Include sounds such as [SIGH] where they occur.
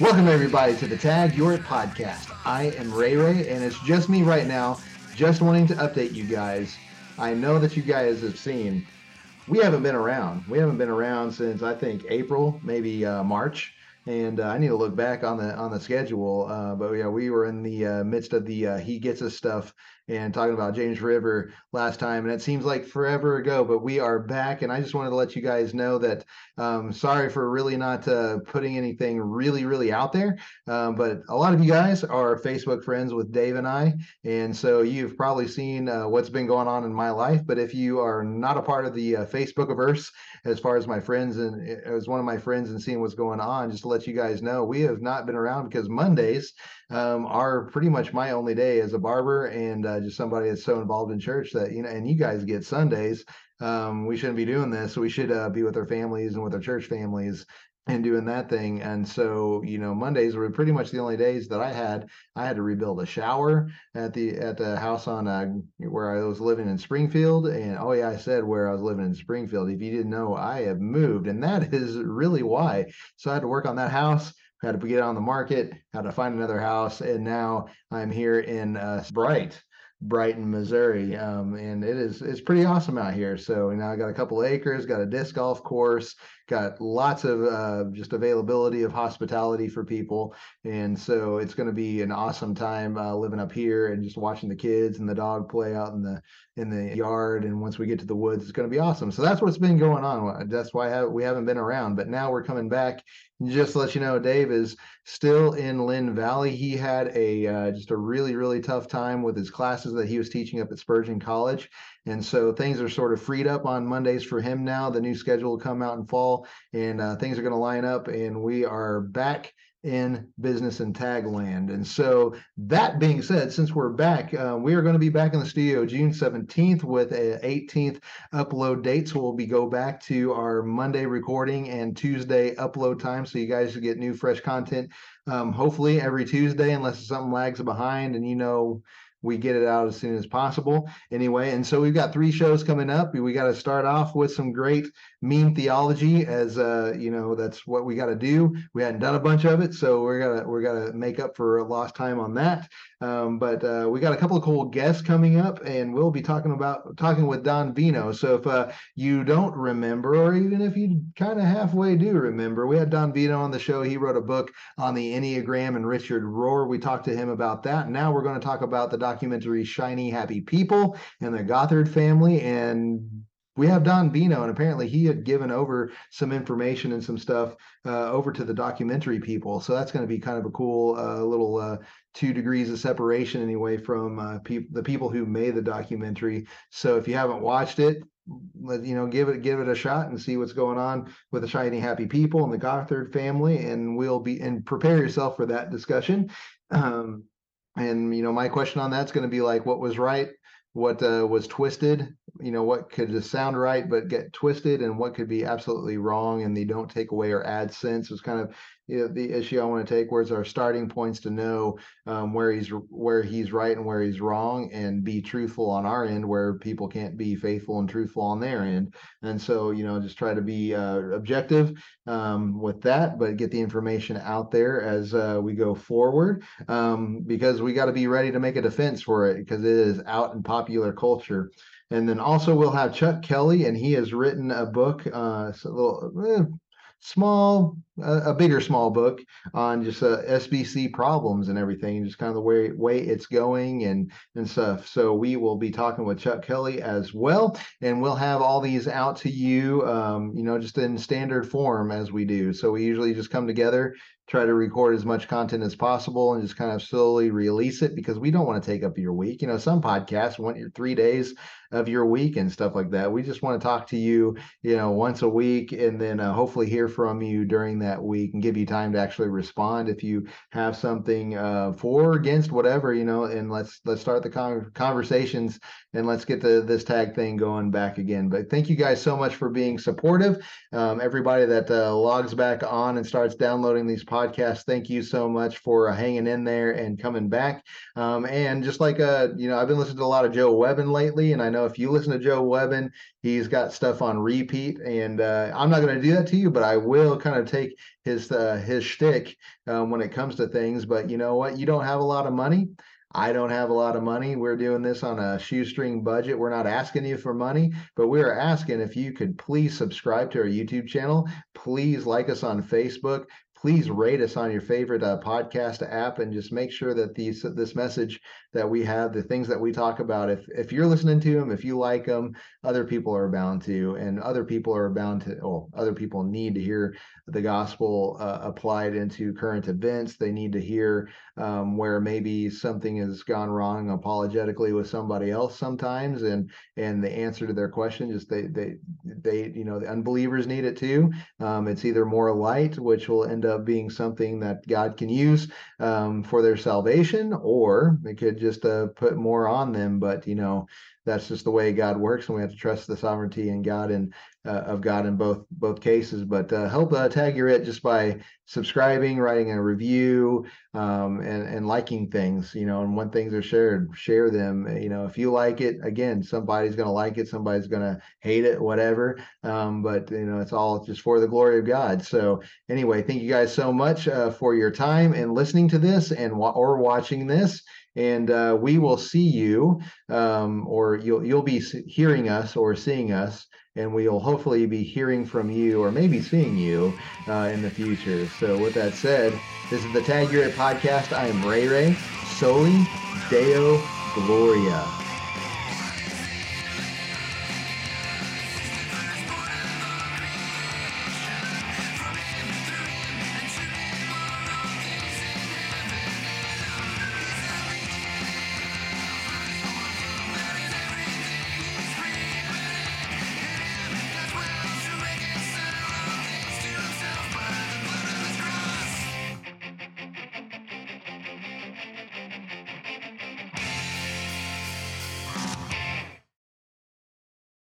Welcome, everybody, to the Tag Your podcast. I am Ray Ray, and it's just me right now, just wanting to update you guys. I know that you guys have seen, we haven't been around. We haven't been around since I think April, maybe uh, March and uh, I need to look back on the on the schedule. Uh, but yeah, we were in the uh, midst of the uh, he gets us stuff and talking about James River last time, and it seems like forever ago, but we are back, and I just wanted to let you guys know that um, sorry for really not uh, putting anything really really out there, um, but a lot of you guys are Facebook friends with Dave and I, and so you've probably seen uh, what's been going on in my life. But if you are not a part of the Facebookiverse, as far as my friends and as one of my friends and seeing what's going on, just to let you guys know, we have not been around because Mondays um, are pretty much my only day as a barber and uh, just somebody that's so involved in church that you know, and you guys get Sundays. Um, we shouldn't be doing this. We should uh, be with our families and with our church families and doing that thing. And so, you know, Mondays were pretty much the only days that I had. I had to rebuild a shower at the at the house on uh, where I was living in Springfield. And oh yeah, I said where I was living in Springfield. If you didn't know, I have moved, and that [LAUGHS] is really why. So I had to work on that house. Had to get on the market. Had to find another house, and now I'm here in uh, Bright. Brighton, Missouri, um, and it is it's pretty awesome out here. So know, I got a couple acres, got a disc golf course, got lots of uh, just availability of hospitality for people. And so it's going to be an awesome time uh, living up here and just watching the kids and the dog play out in the in the yard. And once we get to the woods it's going to be awesome. So that's what's been going on. That's why we haven't been around. But now we're coming back. Just to let you know dave is still in lynn valley. He had a uh, just a really really tough time with his classes that he was teaching up at spurgeon college and so things are sort of freed up on Mondays for him now. The new schedule will come out in fall, and uh, things are going to line up, and we are back in business and tag land. And so, that being said, since we're back, uh, we are going to be back in the studio June 17th with a 18th upload date. So we'll be go back to our Monday recording and Tuesday upload time, so you guys get new fresh content. Um, hopefully every Tuesday, unless something lags behind, and you know we get it out as soon as possible. Anyway and so we've got three shows coming up. We got to start off with some great meme theology as uh you know that's what we got to do. We hadn't done a bunch of it so we're gonna we're gonna make up for lost time on that. Um, but uh, we got a couple of cool guests coming up and we'll be talking about talking with Don Veinot. So if uh, you don't remember or even if you kind of halfway do remember we had Don Veinot on the show. He wrote a book on the enneagram and richard rohr. We talked to him about that. Now we're going to talk about the documentary shiny happy people and the gothard family and we have Don Veinot, and apparently he had given over some information and some stuff uh, over to the documentary people. So that's going to be kind of a cool uh, little uh, two degrees of separation, anyway, from uh, pe- the people who made the documentary. So if you haven't watched it, let you know, give it give it a shot and see what's going on with the shiny happy people and the Gothard family, and we'll be and prepare yourself for that discussion. Um, and you know, my question on that's going to be like, what was right, what uh, was twisted, you know, what could just sound right but get twisted, and what could be absolutely wrong, and they don't take away or add sense. It's kind of you know, the issue I want to take. Where's our starting points to know um, where he's where he's right and where he's wrong, and be truthful on our end, where people can't be faithful and truthful on their end. And so, you know, just try to be uh, objective um, with that, but get the information out there as uh, we go forward, um, because we got to be ready to make a defense for it because it is out in popular culture. And then also we'll have Chuck Kelly, and he has written a book, uh, a little eh, small, uh, a bigger small book on just uh, SBC problems and everything, just kind of the way way it's going and and stuff. So we will be talking with Chuck Kelly as well, and we'll have all these out to you, um, you know, just in standard form as we do. So we usually just come together try to record as much content as possible and just kind of slowly release it because we don't want to take up your week. You know, some podcasts want your three days of your week and stuff like that. We just want to talk to you, you know, once a week and then uh, hopefully hear from you during that week and give you time to actually respond if you have something uh, for or against whatever, you know, and let's let's start the con- conversations and let's get the this tag thing going back again. But thank you guys so much for being supportive. Um, everybody that uh, logs back on and starts downloading these podcasts podcast. Thank you so much for uh, hanging in there and coming back. Um, and just like uh, you know, I've been listening to a lot of Joe Webbin lately, and I know if you listen to Joe Webbin, he's got stuff on repeat. And uh, I'm not going to do that to you, but I will kind of take his uh, his shtick um, when it comes to things. But you know what? You don't have a lot of money. I don't have a lot of money. We're doing this on a shoestring budget. We're not asking you for money, but we're asking if you could please subscribe to our YouTube channel. Please like us on Facebook please rate us on your favorite uh, podcast app and just make sure that these this message that we have the things that we talk about if if you're listening to them if you like them other people are bound to and other people are bound to well other people need to hear the gospel uh, applied into current events. They need to hear um, where maybe something has gone wrong apologetically with somebody else sometimes and and the answer to their question just they they they you know the unbelievers need it too. Um, it's either more light which will end being something that God can use um, for their salvation, or it could just uh, put more on them. But you know, that's just the way God works, and we have to trust the sovereignty and God and uh, of God in both both cases. But uh, help uh, tag you're it just by subscribing, writing a review, um, and and liking things. You know, and when things are shared, share them. You know, if you like it, again, somebody's going to like it, somebody's going to hate it, whatever. Um, but you know, it's all just for the glory of God. So anyway, thank you guys so much uh, for your time and listening to this and or watching this and uh, we will see you um, or you'll you'll be hearing us or seeing us and we'll hopefully be hearing from you or maybe seeing you uh, in the future. So with that said this is the tag your podcast. I am ray ray soli deo gloria